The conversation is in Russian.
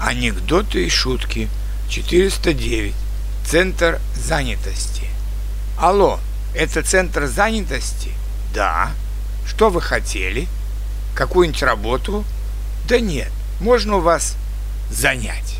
Анекдоты и шутки. 409. Центр занятости. Алло, это центр занятости? Да. Что вы хотели? Какую-нибудь работу? Да нет, можно у вас занять.